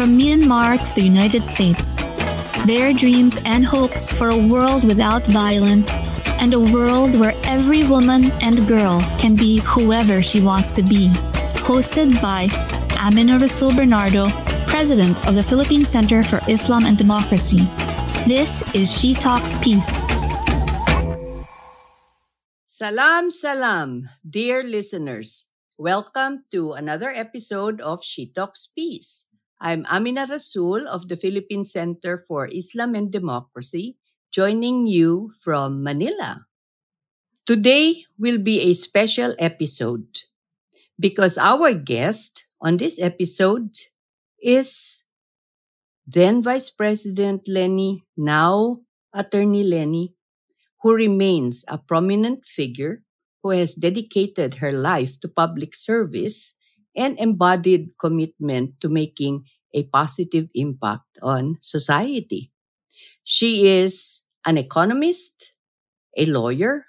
from Myanmar to the United States. Their dreams and hopes for a world without violence and a world where every woman and girl can be whoever she wants to be. Hosted by Amina Rasul Bernardo, President of the Philippine Center for Islam and Democracy. This is She Talks Peace. Salam, salam, dear listeners. Welcome to another episode of She Talks Peace. I'm Amina Rasul of the Philippine Center for Islam and Democracy, joining you from Manila. Today will be a special episode because our guest on this episode is then Vice President Leni, now Attorney Leni, who remains a prominent figure who has dedicated her life to public service and embodied commitment to making a positive impact on society. She is an economist, a lawyer,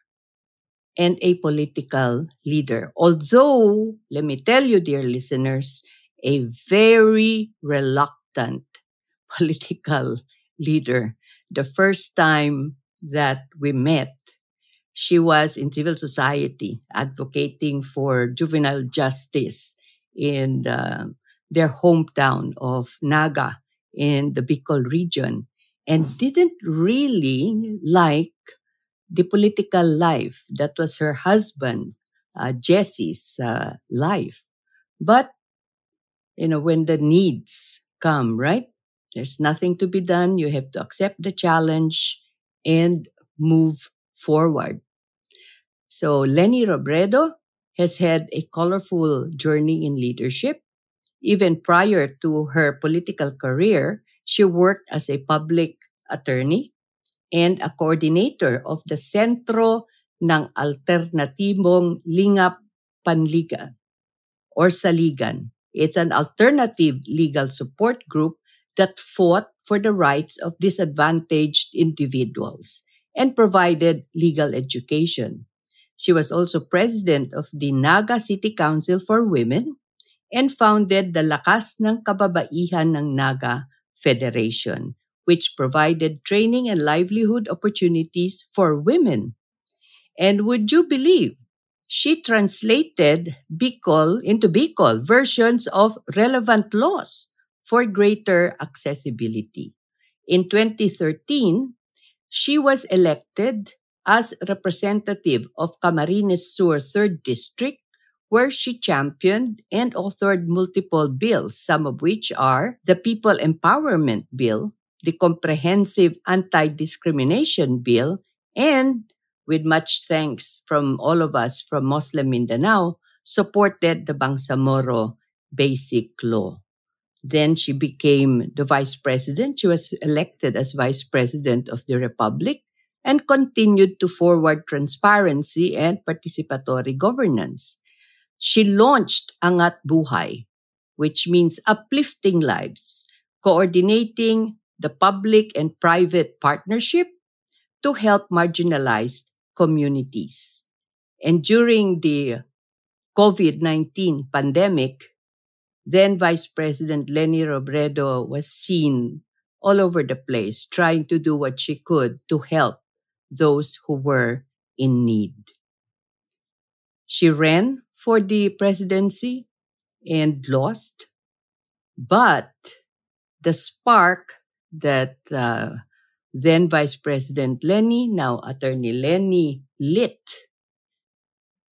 and a political leader. Although, let me tell you, dear listeners, a very reluctant political leader. The first time that we met, she was in civil society advocating for juvenile justice in the, their hometown of Naga in the Bicol region and didn't really like the political life that was her husband uh, Jesse's uh, life. But you know when the needs come, right? There's nothing to be done. You have to accept the challenge and move forward. So Leni Robredo has had a colorful journey in leadership. Even prior to her political career, she worked as a public attorney and a coordinator of the Sentro ng Alternatibong Lingap Panligal or Saligan. It's an alternative legal support group that fought for the rights of disadvantaged individuals and provided legal education. She was also president of the Naga City Council for Women and founded the Lakas ng Kababaihan ng Naga Federation, which provided training and livelihood opportunities for women. And would you believe she translated Bicol into Bicol versions of relevant laws for greater accessibility. In 2013, she was elected as representative of Camarines Sur 3rd District, where she championed and authored multiple bills, some of which are the People Empowerment Bill, the Comprehensive Anti Discrimination Bill, and, with much thanks from all of us from Muslim Mindanao, supported the Bangsamoro Basic Law. Then she became the vice president. She was elected as vice president of the republic and continued to forward transparency and participatory governance. She launched Angat Buhay, which means uplifting lives, coordinating the public and private partnership to help marginalized communities. And during the COVID 19 pandemic, then Vice President Leni Robredo was seen all over the place trying to do what she could to help those who were in need. She ran for the presidency and lost. But the spark that uh, then Vice President Leni, now Attorney Leni, lit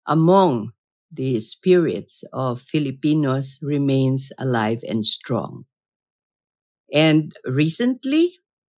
among the spirits of Filipinos remains alive and strong. And recently,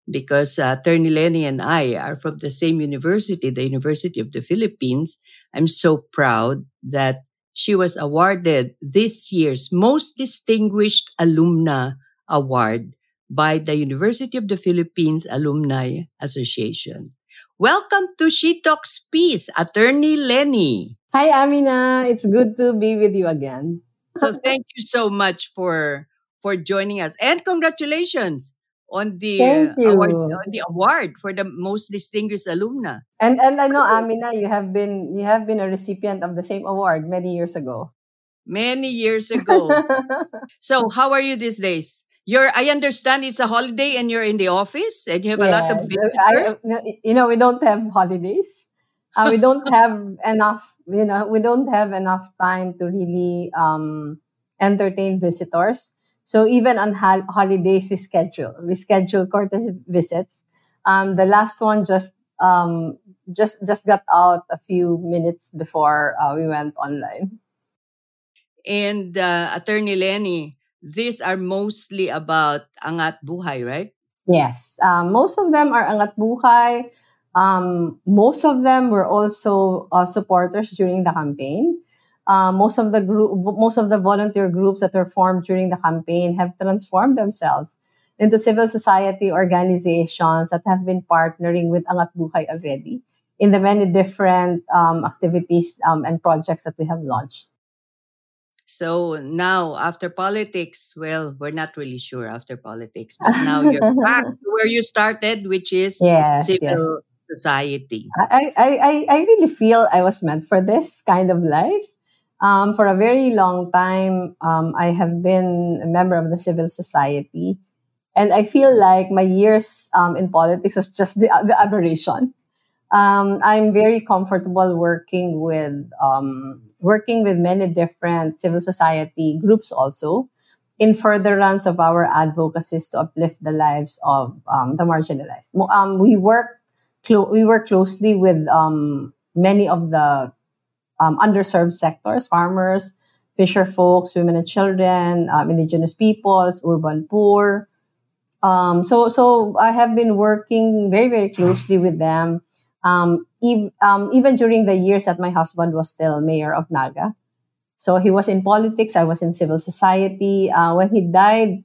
because uh, Attorney Leni and I are from the same university, the University of the Philippines, I'm so proud that she was awarded this year's Most Distinguished Alumna Award by the University of the Philippines Alumni Association. Welcome to She Talks Peace, Attorney Leni. Hi, Amina. It's good to be with you again. So thank you so much for for joining us and congratulations on the award on the award for the most distinguished alumna. And and I know Amina, you have been you have been a recipient of the same award many years ago. Many years ago. so how are you these days? You're I understand it's a holiday and you're in the office and you have a lot of Yes. I, visitors. you know, we don't have holidays. Uh, we don't have enough, you know, we don't have enough time to really um, entertain visitors. So even on hol- holidays, we schedule we schedule courtesy visits. Um, the last one just um, just just got out a few minutes before uh, we went online. And uh, Attorney Leni, these are mostly about Angat Buhay, right? Yes, um, most of them are Angat Buhay. Um, most of them were also uh, supporters during the campaign. Uh, most of the group, most of the volunteer groups that were formed during the campaign have transformed themselves into civil society organizations that have been partnering with Angat Buhay already in the many different um, activities um, and projects that we have launched. So now, after politics, well, we're not really sure after politics, but now you're back to where you started, which is Yes, yes. civil society. I, I, I, I really feel I was meant for this kind of life. Um, for a very long time, um, I have been a member of the civil society. And I feel like my years um, in politics was just the, the aberration. Um, I'm very comfortable working with um, working with many different civil society groups also in furtherance of our advocacies to uplift the lives of um, the marginalized. We work clo- we work closely with many of the um, underserved sectors, farmers, fisher folks, women and children, um, indigenous peoples, urban poor. Um, so, so I have been working very, very closely with them, um, ev- um, even during the years that my husband was still mayor of Naga. So he was in politics, I was in civil society. Uh, when he died,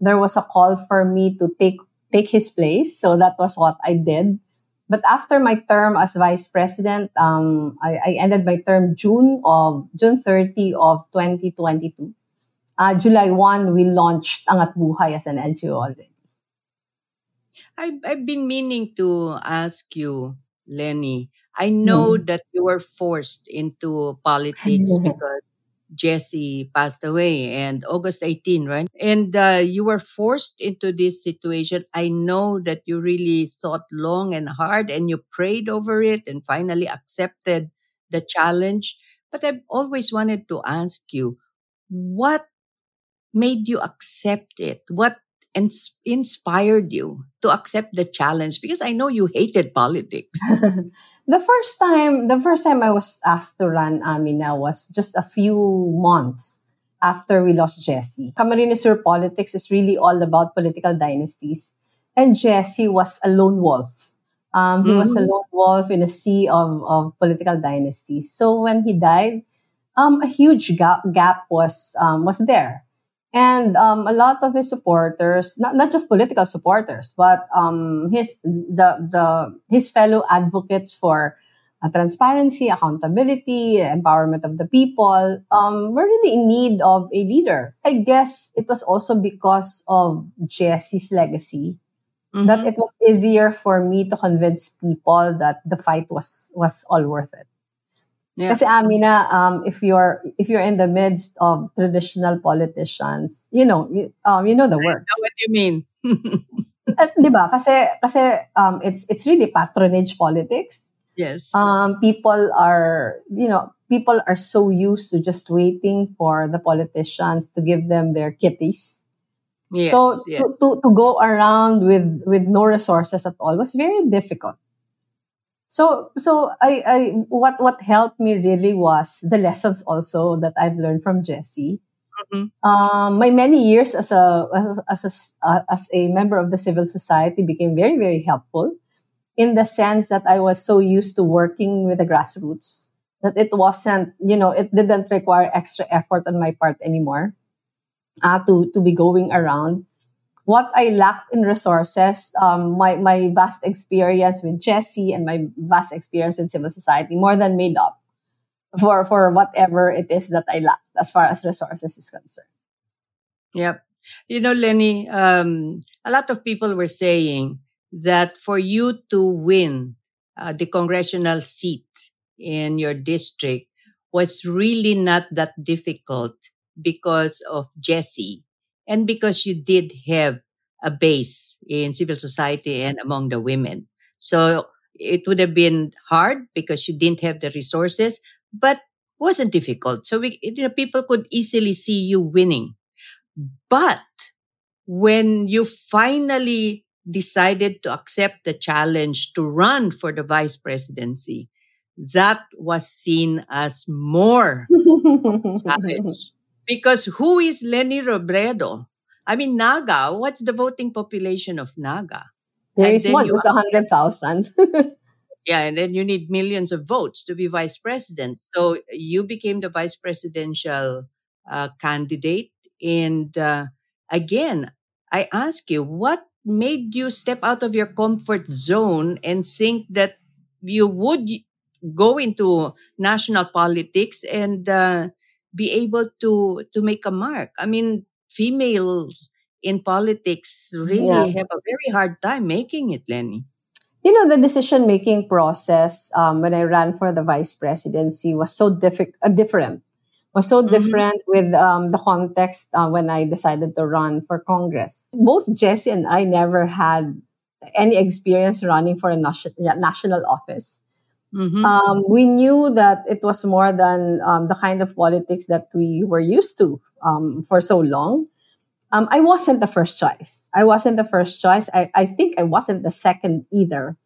there was a call for me to take take his place. So that was what I did. But after my term as vice president, um, I, I ended my term June of June 30 of 2022. Uh, July 1, we launched Angat Buhay as an NGO already. I, I've been meaning to ask you, Leni. I know that you were forced into politics because Jesse passed away and August 18, right? And uh, you were forced into this situation. I know that you really thought long and hard and you prayed over it and finally accepted the challenge. But I've always wanted to ask you, what made you accept it? What ins- inspired you to accept the challenge? Because I know you hated politics. the first time, the first time I was asked to run Amina was just a few months after we lost Jesse. Camarines politics is really all about political dynasties, and Jesse was a lone wolf. Um, he was a lone wolf in a sea of, of political dynasties. So when he died, um, a huge gap, gap was um, was there. And um, a lot of his supporters, not, not just political supporters, but um, his the the his fellow advocates for uh, transparency, accountability, empowerment of the people, um, were really in need of a leader. I guess it was also because of Jesse's legacy that Mhm. it was easier for me to convince people that the fight was was all worth it. Yeah. Kasi Amina, um, if you're if you're in the midst of traditional politicians, you know, you, um, you know the I know what you mean. At, 'di ba? Kasi kasi um, it's it's really patronage politics. yes. Um, people are, you know, people are so used to just waiting for the politicians to give them their kitties. Yes, so yes. to, to, to go around with with no resources at all was very difficult. So so I, I what what helped me really was the lessons also that I've learned from Jesse. Mhm. Um, my many years as a as a, as a uh, as a member of the civil society became very very helpful in the sense that I was so used to working with the grassroots that it wasn't you know it didn't require extra effort on my part anymore uh, to to be going around what I lacked in resources, um, my, my vast experience with Jesse and my vast experience with civil society more than made up for, for whatever it is that I lacked as far as resources is concerned. Yep. You know, Leni, um, a lot of people were saying that for you to win uh, the congressional seat in your district was really not that difficult because of Jesse and because you did have a base in civil society and mm-hmm. among the women. So it would have been hard because you didn't have the resources, but wasn't difficult. So we, you know, people could easily see you winning. But when you finally decided to accept the challenge to run for the vice presidency, that was seen as more challenge. Because who is Leni Robredo? I mean, Naga, what's the voting population of Naga? Very And then small, just a hundred thousand. Yeah, and then you need millions of votes to be vice president. So you became the vice presidential uh, candidate. And uh, again, I ask you, what made you step out of your comfort zone and think that you would go into national politics and uh, be able to to make a mark? I mean, females in politics really Yeah. have a very hard time making it, Leni. you know, the decision making process um, when I ran for the vice presidency was so diffi- uh, different. Was so Mhm. different with um, the context uh, when I decided to run for Congress. Both Jesse and I never had any experience running for a yeah, national office. Mhm. Um, we knew that it was more than um, the kind of politics that we were used to um, for so long. Um, I wasn't the first choice. I wasn't the first choice. I, I think I wasn't the second either.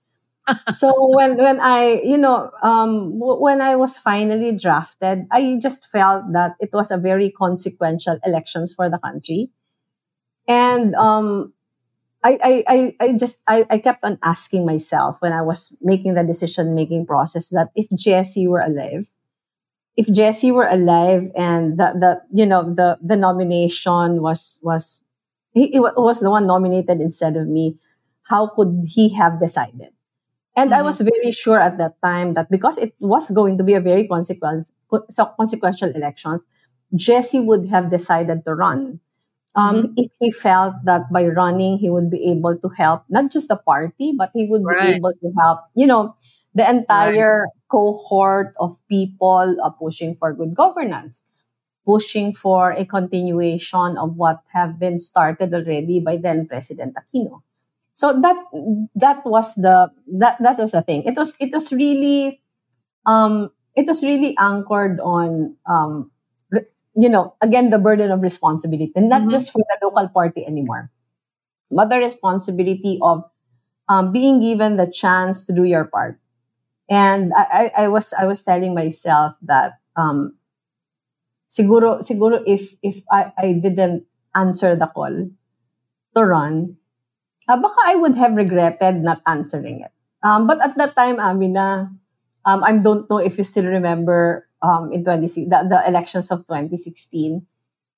so when when I you know um, w- when I was finally drafted, I just felt that it was a very consequential elections for the country, and um, I, I, I, I just I, I kept on asking myself when I was making the decision making process that if Jesse were alive, if Jesse were alive and the, the you know the the nomination was was he, he was the one nominated instead of me, how could he have decided? And I Mhm. was very sure at that time that because it was going to be a very consequence, so consequential elections, Jesse would have decided to run. Um, If he felt that by running, he would be able to help not just the party, but he would Right. be able to help, you know, the entire cohort of people uh, pushing for good governance, pushing for a continuation of what have been started already by then President Aquino. So that that was the that that was the thing. It was it was really um it was really anchored on um you know again the burden of responsibility not Mhm. just for the local party anymore but the responsibility of um, being given the chance to do your part and I, I, I was I was telling myself that um siguro siguro if if I, I didn't answer the call to run uh, baka I would have regretted not answering it. Um, but at that time, Amina, um, I don't know if you still remember um, in 20, the, the elections of 2016,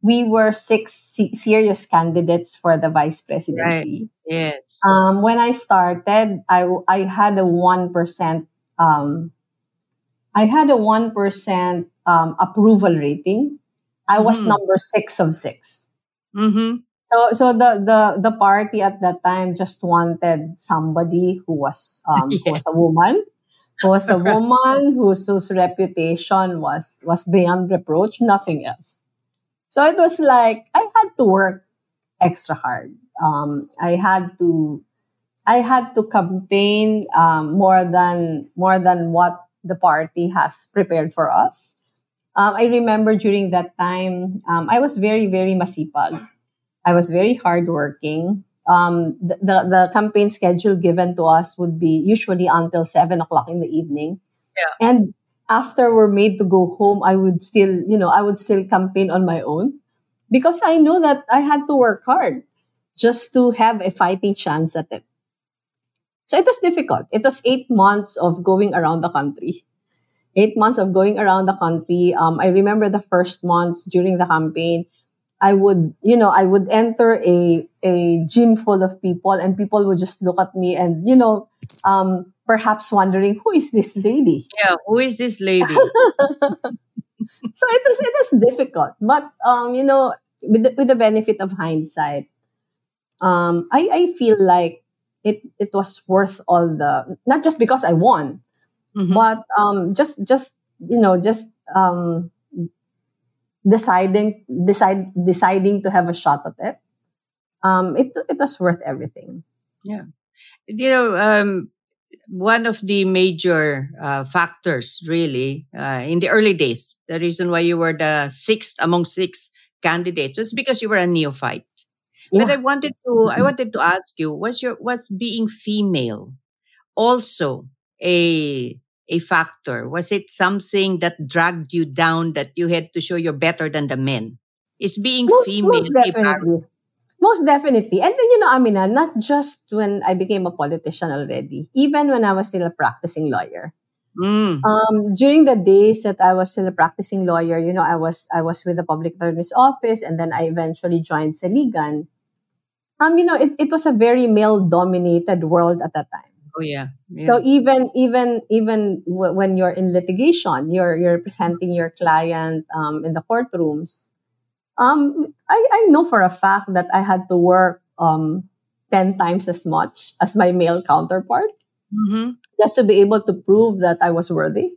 we were six se- serious candidates for the vice presidency. Yes. Um, when I started, I, I had a 1%, um, I had a 1% um, approval rating. I was Mhm. number six of six. mm-hmm. So so the the the party at that time just wanted somebody who was um who was a woman, was a woman whose whose reputation was was beyond reproach, nothing else. So it was like I had to work extra hard. Um, I had to I had to campaign um, more than more than what the party has prepared for us. Um, I remember during that time, um, I was very, very masipag. I was very hardworking. Um, the, the, the campaign schedule given to us would be usually until seven o'clock in the evening. Yeah. And after we're made to go home, I would still, you know, I would still campaign on my own because I know that I had to work hard just to have a fighting chance at it. So it was difficult. It was eight months of going around the country. Eight months of going around the country. Um, I remember the first months during the campaign, I would, you know, I would enter a a gym full of people, and people would just look at me and, you know, um, perhaps wondering who is this lady. Yeah, who is this lady? so it is, it is difficult, but um, you know, with the, with the benefit of hindsight, um, I I feel like it it was worth all the not just because I won, Mhm. but um, just just you know just um, deciding decide deciding to have a shot at it. Um, it it was worth everything. Yeah. You know, um, one of the major uh, factors, really, uh, in the early days, the reason why you were the sixth among six candidates was because you were a neophyte. But I wanted to, I wanted to ask you, was your was being female also a a factor? Was it something that dragged you down that you had to show you're better than the men? Is being Most, female most definitely. Most definitely. And then, you know, Amina, not just when I became a politician already, even when I was still a practicing lawyer. Mm. Um, during the days that I was still a practicing lawyer, you know, I was I was with the public attorney's office and then I eventually joined Saligan. Um, you know, it, it was a very male dominated world at that time. Oh yeah, yeah. So even even even w- when you're in litigation, you're you're representing your client um, in the courtrooms. Um, I, I know for a fact that I had to work um, ten times as much as my male counterpart Mhm. just to be able to prove that I was worthy.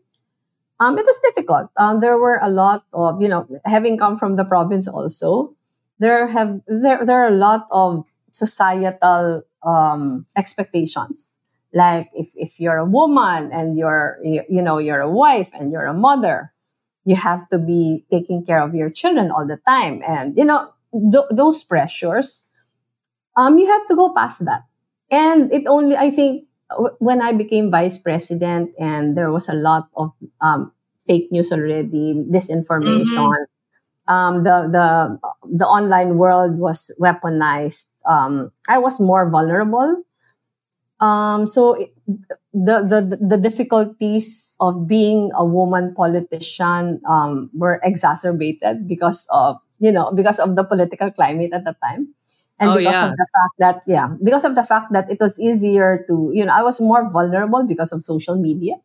Um, it was difficult. Um, there were a lot of you know, having come from the province also, there have there there are a lot of societal um, expectations. Like if if you're a woman and you're you, you know you're a wife and you're a mother, you have to be taking care of your children all the time, and you know th- those pressures. Um, you have to go past that, and it only I think w- when I became vice president and there was a lot of um, fake news already, disinformation. Um, the the the online world was weaponized. Um, I was more vulnerable. Um, so it- the, the the difficulties of being a woman politician um, were exacerbated because of you know because of the political climate at the time. And Oh, because yeah. of the fact that yeah because of the fact that it was easier to you know i was more vulnerable because of social media.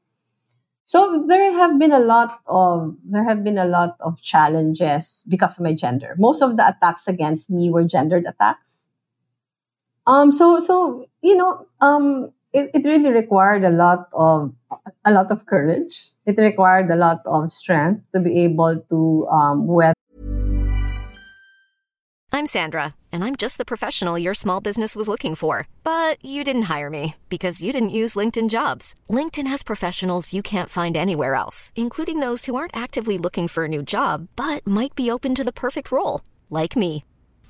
So there have been a lot of there have been a lot of challenges because of my gender. Most of the attacks against me were gendered attacks um so so you know um it, it really required a lot of a lot of courage it required a lot of strength to be able to um weather I'm Sandra, and I'm just the professional your small business was looking for. But you didn't hire me because you didn't use LinkedIn jobs. LinkedIn has professionals you can't find anywhere else, including those who aren't actively looking for a new job but might be open to the perfect role, like me.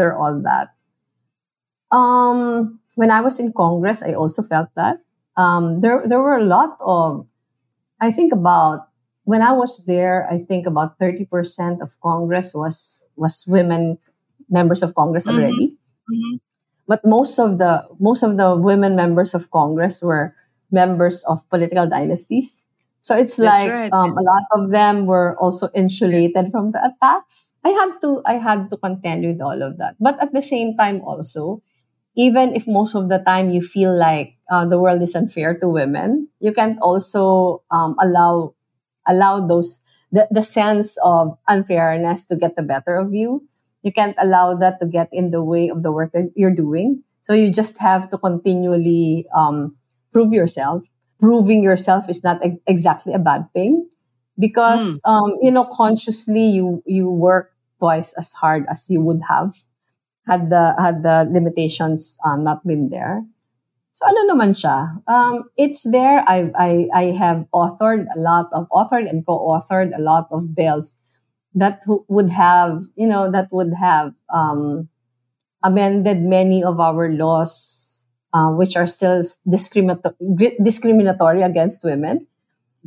all that. Um, when I was in Congress, I also felt that. Um, there, there were a lot of, I think about, when I was there, I think about 30% of Congress was, was women members of Congress Mhm. already. Mhm. But most of the, most of the women members of Congress were members of political dynasties. So it's That's like right. um, a lot of them were also insulated from the attacks. I had to I had to contend with all of that, but at the same time also, even if most of the time you feel like uh, the world is unfair to women, you can't also um, allow allow those the, the sense of unfairness to get the better of you. You can't allow that to get in the way of the work that you're doing. So you just have to continually um, prove yourself. Proving yourself is not e- exactly a bad thing because um, you know consciously you you work twice as hard as you would have had the had the limitations um, not been there. So ano naman siya? Um, it's there. I, I I have authored a lot of authored and co-authored a lot of bills that would have you know that would have um, amended many of our laws, uh, which are still discriminato- discriminatory against women.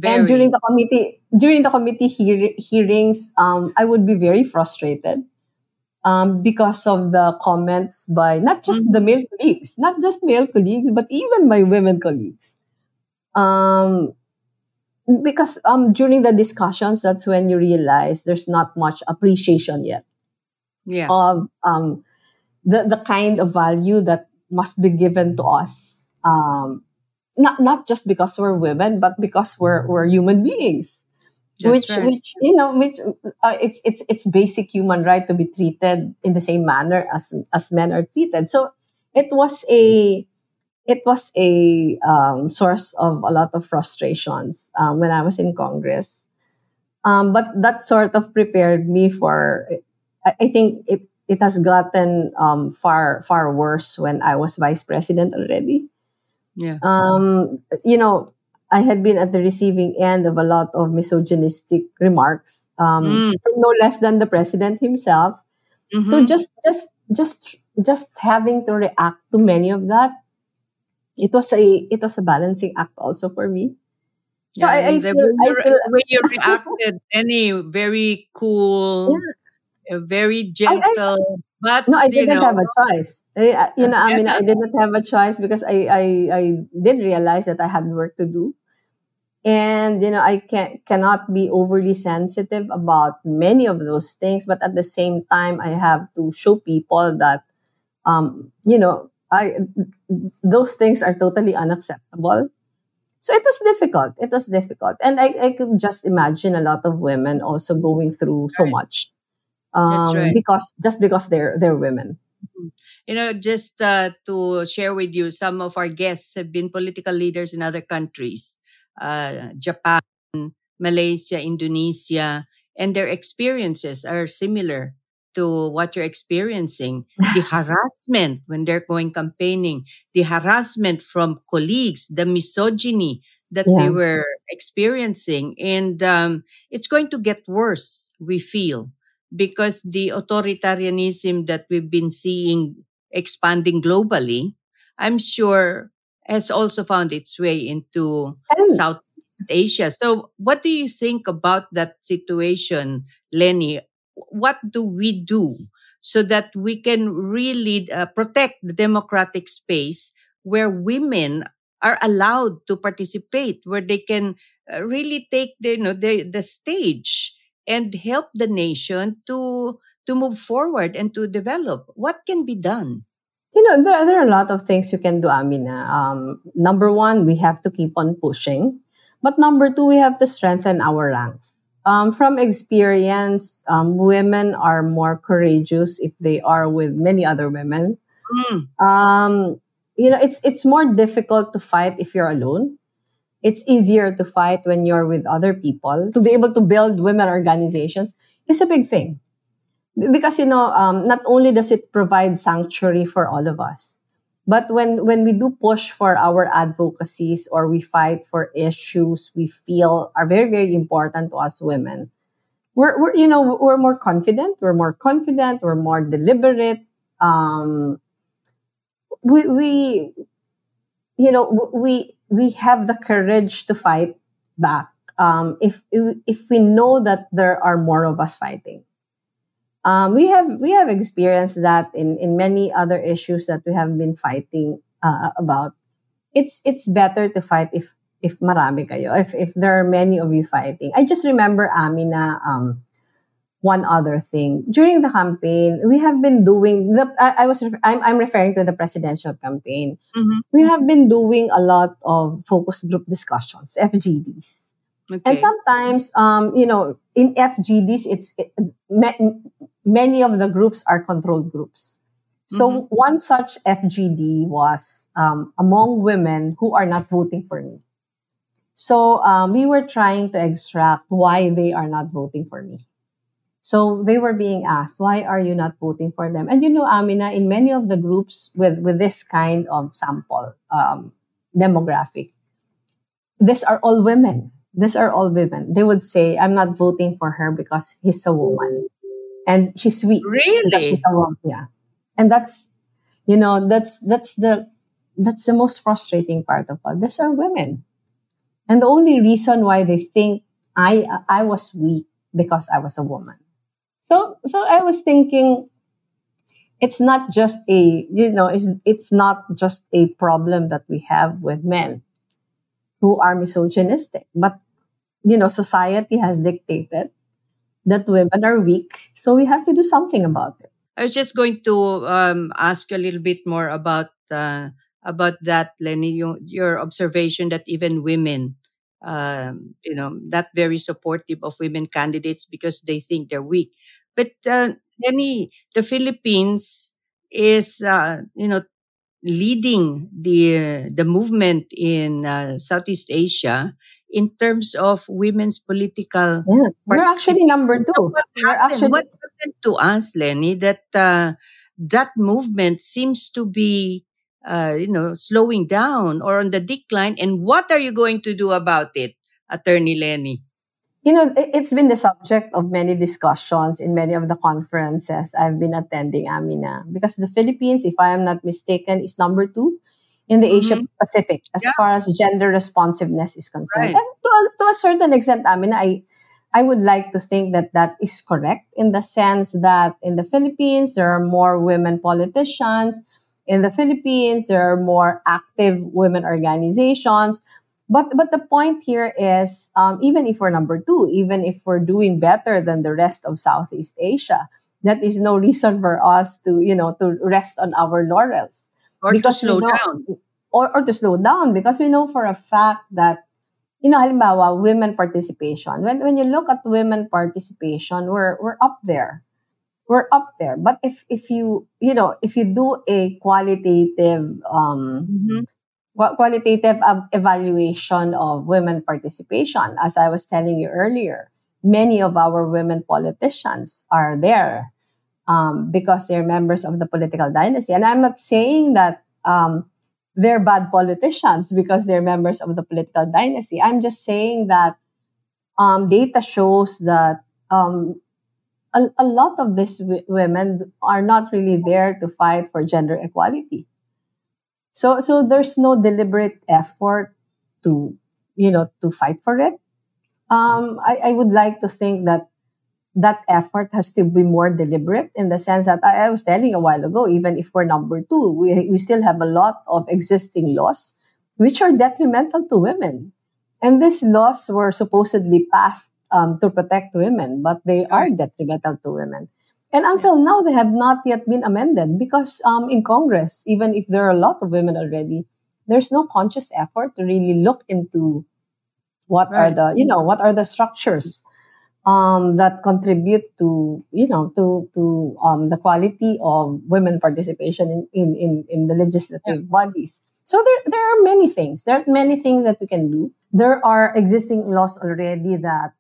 And during the committee during the committee hear- hearings, um, I would be very frustrated um, because of the comments by not just the male colleagues, not just male colleagues, but even my women colleagues. Um, because um, during the discussions, that's when you realize there's not much appreciation yet yeah. of um, the the kind of value that must be given to us. Um, not not just because we're women, but because we're we're human beings. That's which right. which you know which uh, it's it's it's basic human right to be treated in the same manner as as men are treated. So it was a it was a um, source of a lot of frustrations um, when I was in Congress. Um, but that sort of prepared me for. I, I think it it has gotten um, far far worse when I was vice president already. Yeah. Um, you know, I had been at the receiving end of a lot of misogynistic remarks um, Mm. from no less than the president himself. So Mhm. just just just just having to react to many of that, it was a it was a balancing act also for me. So Yeah, I, I feel way I you, feel the way you reacted, any very cool, uh, very gentle, but no, I didn't know, have a choice. I, I- you know, I mean, I didn't have a choice because I, I, I did realize that I had work to do, and you know, I can cannot be overly sensitive about many of those things. But at the same time, I have to show people that, um, you know, I those things are totally unacceptable. So it was difficult. It was difficult, and I, I could just imagine a lot of women also going through so much, um, right. because just because they're they're women. you know, just uh, to share with you, some of our guests have been political leaders in other countries, uh, Japan, Malaysia, Indonesia, and their experiences are similar to what you're experiencing. The harassment when they're going campaigning, the harassment from colleagues, the misogyny that they were experiencing. And um, it's going to get worse, we feel because the authoritarianism that we've been seeing expanding globally, I'm sure has also found its way into And Southeast Asia. So, what do you think about that situation, Leni? What do we do so that we can really uh, protect the democratic space where women are allowed to participate, where they can uh, really take the, you know, the, the stage and help the nation to to move forward and to develop? What can be done? you know, there, there are a lot of things you can do, Amina. Um, number one, we have to keep on pushing. But number two, we have to strengthen our ranks. Um, from experience, um, women are more courageous if they are with many other women. Mm, Um, you know, it's it's more difficult to fight if you're alone. It's easier to fight when you're with other people. To be able to build women organizations is a big thing because you know um, not only does it provide sanctuary for all of us but when when we do push for our advocacies or we fight for issues we feel are very very important to us women we're, we're you know we're more confident we're more confident we're more deliberate um, we we you know we we have the courage to fight back um, if if we know that there are more of us fighting um, we have we have experienced that in in many other issues that we have been fighting uh, about it's it's better to fight if if marami kayo, if if there are many of you fighting. I just remember Amina um one other thing. During the campaign, we have been doing the I, I was I'm, I'm referring to the presidential campaign. Mhm. We have been doing a lot of focus group discussions, FGDs. Okay. And sometimes, um, you know, in FGDs, it's it, ma- many of the groups are controlled groups. So Mhm. one such FGD was um, among women who are not voting for me. So um, we were trying to extract why they are not voting for me. So they were being asked, why are you not voting for them? And you know, Amina, in many of the groups with, with this kind of sample um, demographic, these are all women. These are all women. They would say, I'm not voting for her because he's a woman. And she's weak. Really? she's a woman. Yeah. And that's, you know, that's that's the that's the most frustrating part of all. These are women. And the only reason why they think I I was weak because I was a woman. So so I was thinking it's not just a you know it's it's not just a problem that we have with men who are misogynistic, but you know society has dictated that women are weak, so we have to do something about it. I was just going to um, ask you a little bit more about uh, about that, Leni. Your, your observation that even women, um, you know, not very supportive of women candidates because they think they're weak. But uh, Leni, the Philippines is, uh, you know, leading the the movement in uh, Southeast Asia in terms of women's political Yeah, we're actually number two. so what We're happened? actually What happened to us, Leni? That uh, that movement seems to be, uh, you know, slowing down or on the decline. And what are you going to do about it, Attorney Leni? you know, it- it's been the subject of many discussions in many of the conferences I've been attending, Amina, because the Philippines, if I am not mistaken, is number two in the Asia Pacific as Yeah. far as gender responsiveness is concerned. Right. And to a, to a certain extent, Amina, I, I would like to think that that is correct in the sense that in the Philippines, there are more women politicians. In the Philippines, there are more active women organizations. But but the point here is, um, even if we're number two, even if we're doing better than the rest of Southeast Asia, that is no reason for us to you know to rest on our laurels Or to Because we slow know- down? or or to slow down because we know for a fact that you know halimbawa women participation when when you look at women participation we're we're up there we're up there but if if you you know if you do a qualitative um Mhm. qualitative av- evaluation of women participation. As I was telling you earlier, many of our women politicians are there um, because they're members of the political dynasty. And I'm not saying that um, they're bad politicians because they're members of the political dynasty. I'm just saying that um, data shows that um, a, a lot of these w- women are not really there to fight for gender equality. So so there's no deliberate effort to you know to fight for it. Um, I, I would like to think that that effort has to be more deliberate in the sense that I, I was telling a while ago, even if we're number two, we, we still have a lot of existing laws which are detrimental to women. And these laws were supposedly passed um, to protect women, but they are detrimental to women. And until now, they have not yet been amended because um, in Congress, even if there are a lot of women already, there's no conscious effort to really look into what are the you know what are the structures um, that contribute to you know to to um, the quality of women participation in in in, in the legislative bodies. So there there are many things. There are many things that we can do. There are existing laws already that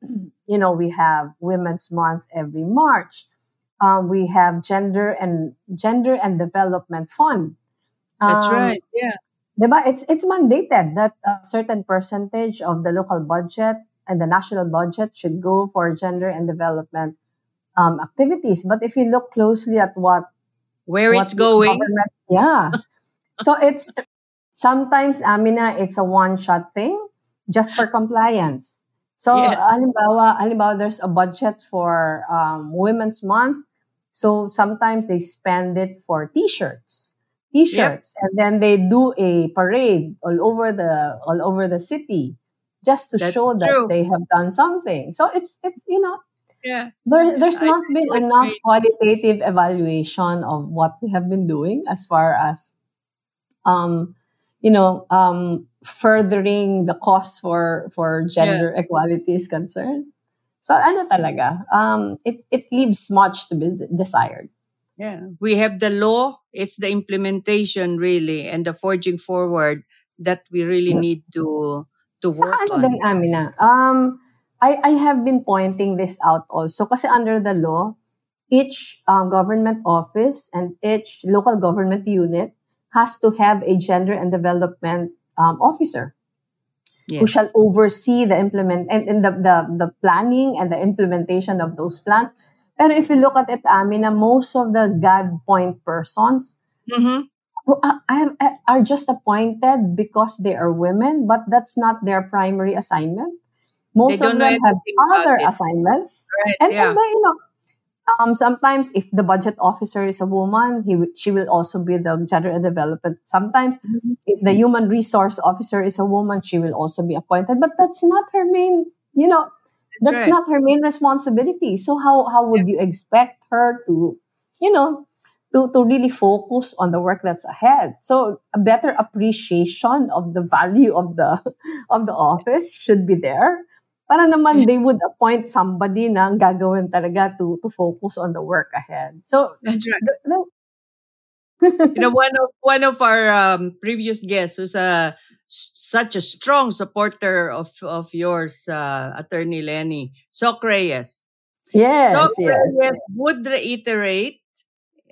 you know we have Women's Month every March. Um, we have gender and gender and development fund. That's Um, right. Yeah. Diba? It's it's mandated that a certain percentage of the local budget and the national budget should go for gender and development um, activities. But if you look closely at what Where what it's going. yeah. so it's sometimes Amina, it's a one shot thing just for compliance. So Yes. halimbawa, halimbawa, there's a budget for um, Women's Month. So sometimes they spend it for t-shirts. t-shirts and then they do a parade all over the all over the city just to That's show that they have done something so it's it's you know Yeah. there, there's I not agree been enough qualitative evaluation of what we have been doing as far as um you know um furthering the cause for for gender equality is concerned. So ano talaga um it it leaves much to be desired. Yeah. We have the law, it's the implementation really and the forging forward that we really need to to work ano on. din, Amina, um, I, I have been pointing this out also. Kasi under the law, each um, government office and each local government unit has to have a gender and development um, officer who shall oversee the implement and, and the, the, the planning and the implementation of those plans. Pero if you look at it, Amina, most of the GAD point persons Mhm. are- are just appointed because they are women, but that's not their primary assignment. Most of them have other assignments, Right. and, yeah. and you know, um, sometimes if the budget officer is a woman, he wi- she will also be the gender and development. Sometimes Mhm. if the human resource officer is a woman, she will also be appointed. But that's not her main, you know, that's right. not her main responsibility. So how how would you expect her to, you know, to to really focus on the work that's ahead? So a better appreciation of the value of the of the office should be there. Para naman they would appoint somebody na ang gagawin talaga to to focus on the work ahead. So That's right. the, the, you know one of one of our um, previous guests was a such a strong supporter of of yours uh, attorney lenny soc reyes yes, soc yes. would reiterate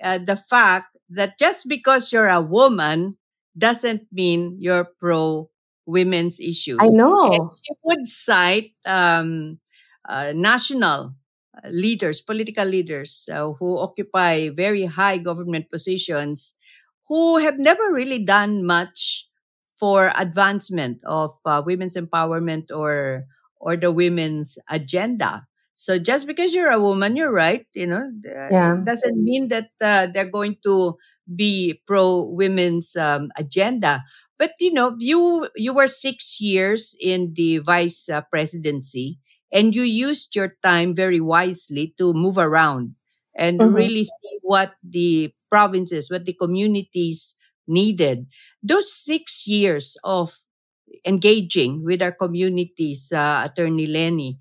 uh, the fact that just because you're a woman doesn't mean you're pro women's issues I and know. she would cite um, uh, national uh, leaders, political leaders uh, who occupy very high government positions who have never really done much for advancement of uh, women's empowerment or or the women's agenda. So just because you're a woman, you're right. You know, Yeah. doesn't mean that uh, they're going to be pro women's um, agenda. But you know, you you were six years in the vice uh, presidency, and you used your time very wisely to move around and Mhm. really see what the provinces, what the communities needed. Those six years of engaging with our communities, uh, Attorney Leni,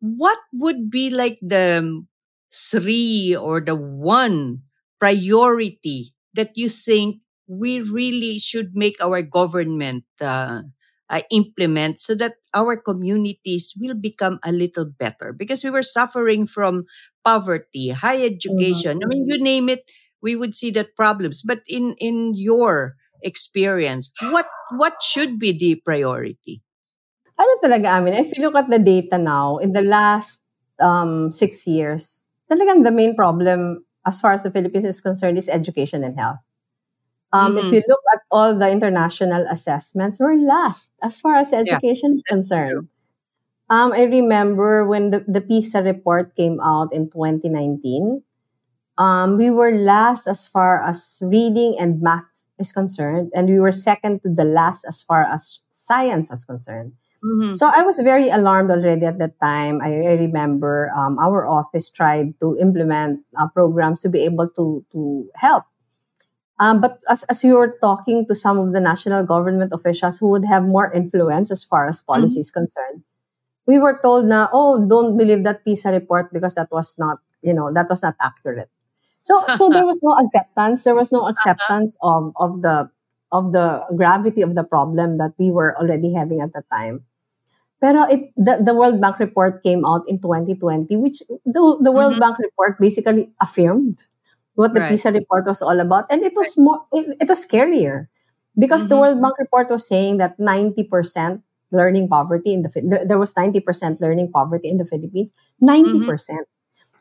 what would be like the um, three or the one priority that you think we really should make our government uh, uh, implement so that our communities will become a little better. Because we were suffering from poverty high education i mean you name it we would see that problems. But in in your experience what what should be the priority? Ano talaga amin, if you look at the data now, in the last um, six years, talagang the main problem as far as the Philippines is concerned is education and health. Um, If Mhm. you look at all the international assessments, we're last as far as education is concerned. Um, I remember when the, the PISA report came out in 2019, um, we were last as far as reading and math is concerned, and we were second to the last as far as science was concerned. Mhm. So I was very alarmed already at that time. I, I remember um, our office tried to implement uh, programs to be able to to help. Um, but as, as you were talking to some of the national government officials who would have more influence as far as policy is concerned, we were told na, oh, don't believe that PISA report because that was not, you know, that was not accurate. So so there was no acceptance. There was no acceptance of of the of the gravity of the problem that we were already having at the time. Pero it the, the World Bank report came out in 2020, which the, the World Mhm. Bank report basically affirmed what the Right. PISA report was all about, and it was more it, it was scarier because the Mhm. World Bank report was saying that 90% learning poverty in the there, was 90% learning poverty in the Philippines, 90%. percent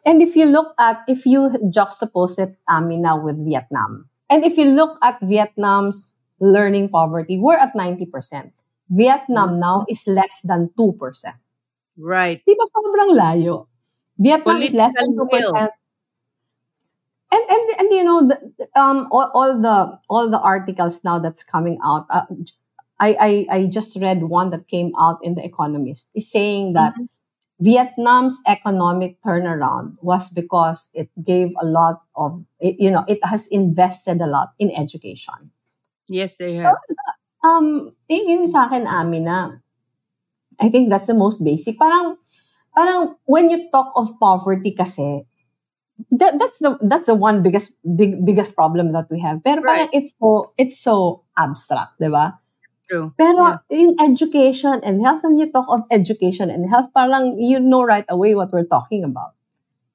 And if you look at if you juxtapose it, Amina, with Vietnam, and if you look at Vietnam's learning poverty, we're at 90%. Vietnam now is less than 2%. right Di ba sobrang layo? Vietnam is less than 2%. And and and you know the, um all, all the all the articles now that's coming out uh, I, I i just read one that came out in the economist. Is saying that mm-hmm. vietnam's economic turnaround was because it gave a lot of it, you know it has invested a lot in education. Yes they have. so, um yun sa akin Amina i think that's the most basic. Parang parang when you talk of poverty kasi that, that's the that's the one biggest big biggest problem that we have. Pero right. it's so it's so abstract, di ba? True. Pero yeah. in education and health, when you talk of education and health, parang you know right away what we're talking about.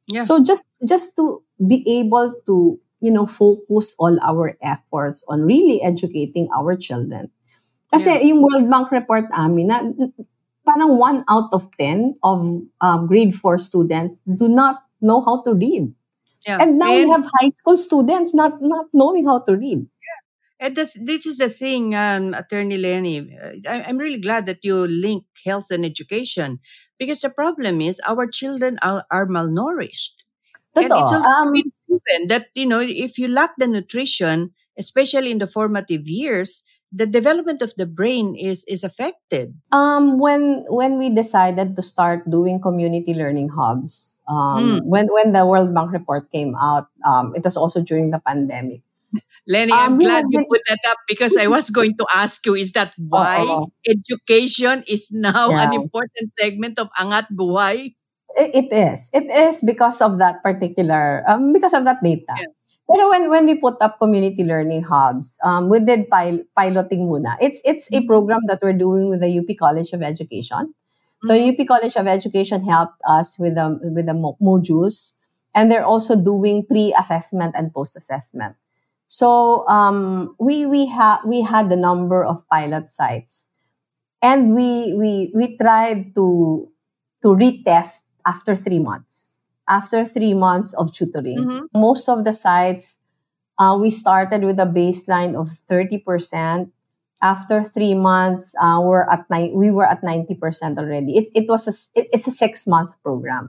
Yeah. So just just to be able to you know focus all our efforts on really educating our children. Kasi yeah. yung World Bank report amin na parang one out of ten of um, grade four students do not know how to read. Yeah. And now and, we have high school students not not knowing how to read. Yeah. And this, this is the thing, um, Attorney Leni. Uh, I, I'm really glad that you link health and education because the problem is our children are, are malnourished. And it's um, proven that, you know, if you lack the nutrition, especially in the formative years, the development of the brain is is affected um when when we decided to start doing community learning hubs um mm. when when the world bank report came out um it was also during the pandemic Lenny, I'm um, glad you put that up because I was going to ask you, is that why uh, education is now yeah. an important segment of Angat Buhay? It is. It is because of that particular, um, because of that data. Yeah. Pero when when we put up community learning hubs, um, we did pil- piloting muna. It's it's a mm-hmm. program that we're doing with the UP College of Education. So mm-hmm. UP College of Education helped us with the with the mo- modules, and they're also doing pre-assessment and post-assessment. So um, we we had we had a number of pilot sites, and we we we tried to to retest after three months after three months of tutoring. Mm-hmm. Most of the sites, uh, we started with a baseline of 30%. After three months, uh, we're at ni- we were at 90% already. It, it was a, it, it's a six month program.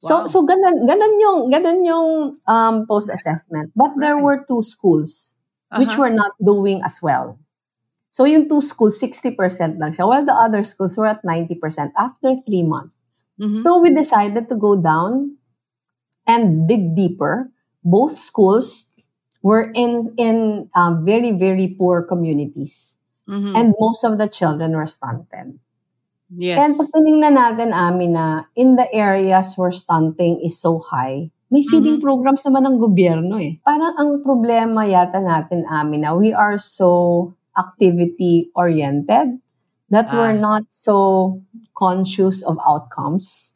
Wow. So so ganun, ganun yung ganun yung um, post assessment. But there were two schools uh-huh. which were not doing as well. So yung two schools 60% lang siya while the other schools were at 90% after 3 months. Mm-hmm. So we decided to go down and dig deeper. Both schools were in in um, very very poor communities, mm-hmm. and most of the children were stunted. Yes. And pag tinignan natin amin na in the areas where stunting is so high, may feeding mm-hmm. programs naman ng gobyerno eh. Parang ang problema yata natin amin na we are so activity oriented that ah. we're not so conscious of outcomes.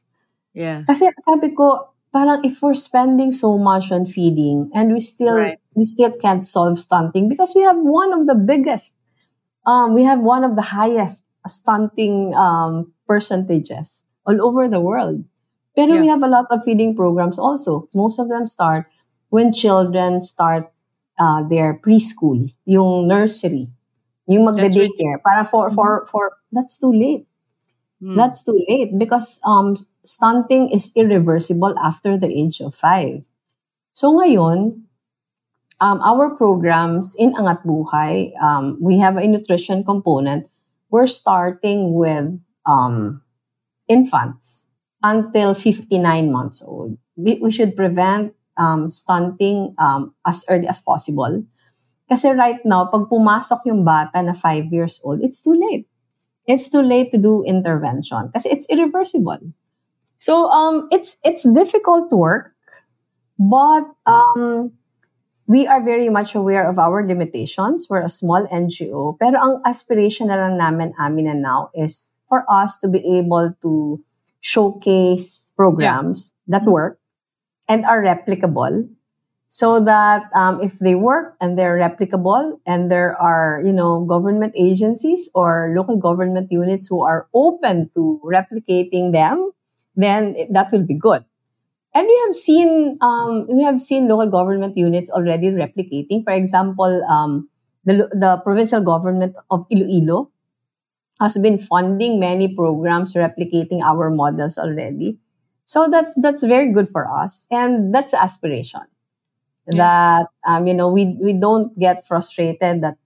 Yeah. Kasi sabi ko, parang if we're spending so much on feeding and we still right. we still can't solve stunting because we have one of the biggest um, we have one of the highest stunting um, percentages all over the world. But yeah. we have a lot of feeding programs also. Most of them start when children start uh, their preschool, yung nursery. Yung magde-daycare. Para for, for, mm-hmm. for, that's too late. Mm. That's too late because um, stunting is irreversible after the age of five. So ngayon, um, our programs in Angat Buhay, um, we have a nutrition component. We're starting with um, infants until 59 months old. We, we should prevent um, stunting um, as early as possible Kasi right now, pag pumasok yung bata na 5 years old, it's too late. It's too late to do intervention kasi it's irreversible. So um, it's it's difficult work, but um, we are very much aware of our limitations. We're a small NGO, pero ang aspiration na lang namin amin na now is for us to be able to showcase programs yeah. that work and are replicable so that um, if they work and they're replicable and there are you know government agencies or local government units who are open to replicating them then that will be good. And we have seen um, we have seen local government units already replicating. For example um, the, the provincial government of iloilo has been funding many programs replicating our models already. So that that's very good for us and that's the aspiration that um, you know we we don't get frustrated that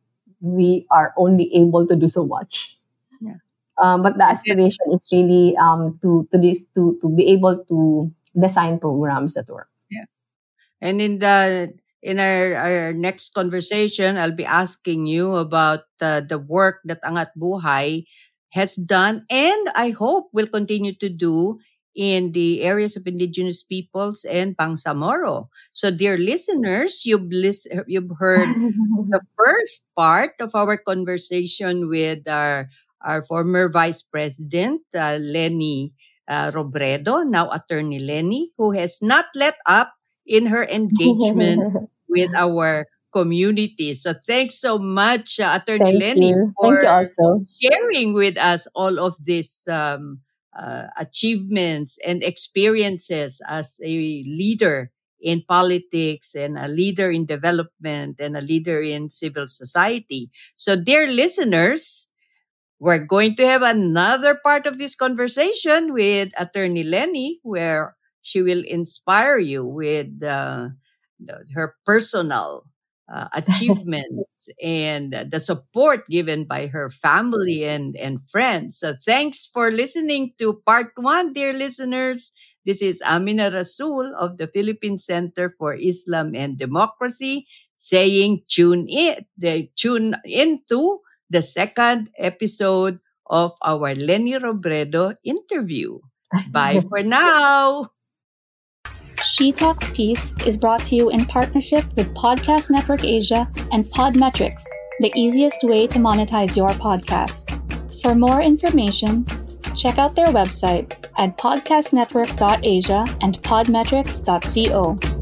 we are only able to do so much. Yeah. Um, but the aspiration is really um, to to this to to be able to design programs that work. And in the in our, our next conversation, I'll be asking you about uh, the work that Angat Buhay has done and I hope will continue to do in the areas of indigenous peoples and Bangsamoro. So dear listeners, you've lis- you've heard the first part of our conversation with our our former vice president uh, Lenny uh, Robredo, now attorney Lenny, who has not let up in her engagement with our community. So thanks so much, uh, Attorney Thank Lenny, you. for Thank you also. sharing with us all of these um, uh, achievements and experiences as a leader in politics and a leader in development and a leader in civil society. So, dear listeners, we're going to have another part of this conversation with Attorney Leni, where she will inspire you with uh, her personal uh, achievements and the support given by her family and, and friends. So thanks for listening to part one, dear listeners. This is Amina Rasul of the Philippine Center for Islam and Democracy saying tune in, tune into the second episode of our Leni Robredo interview. Bye for now. She Talks Peace is brought to you in partnership with Podcast Network Asia and Podmetrics, the easiest way to monetize your podcast. For more information, check out their website at podcastnetwork.asia and podmetrics.co.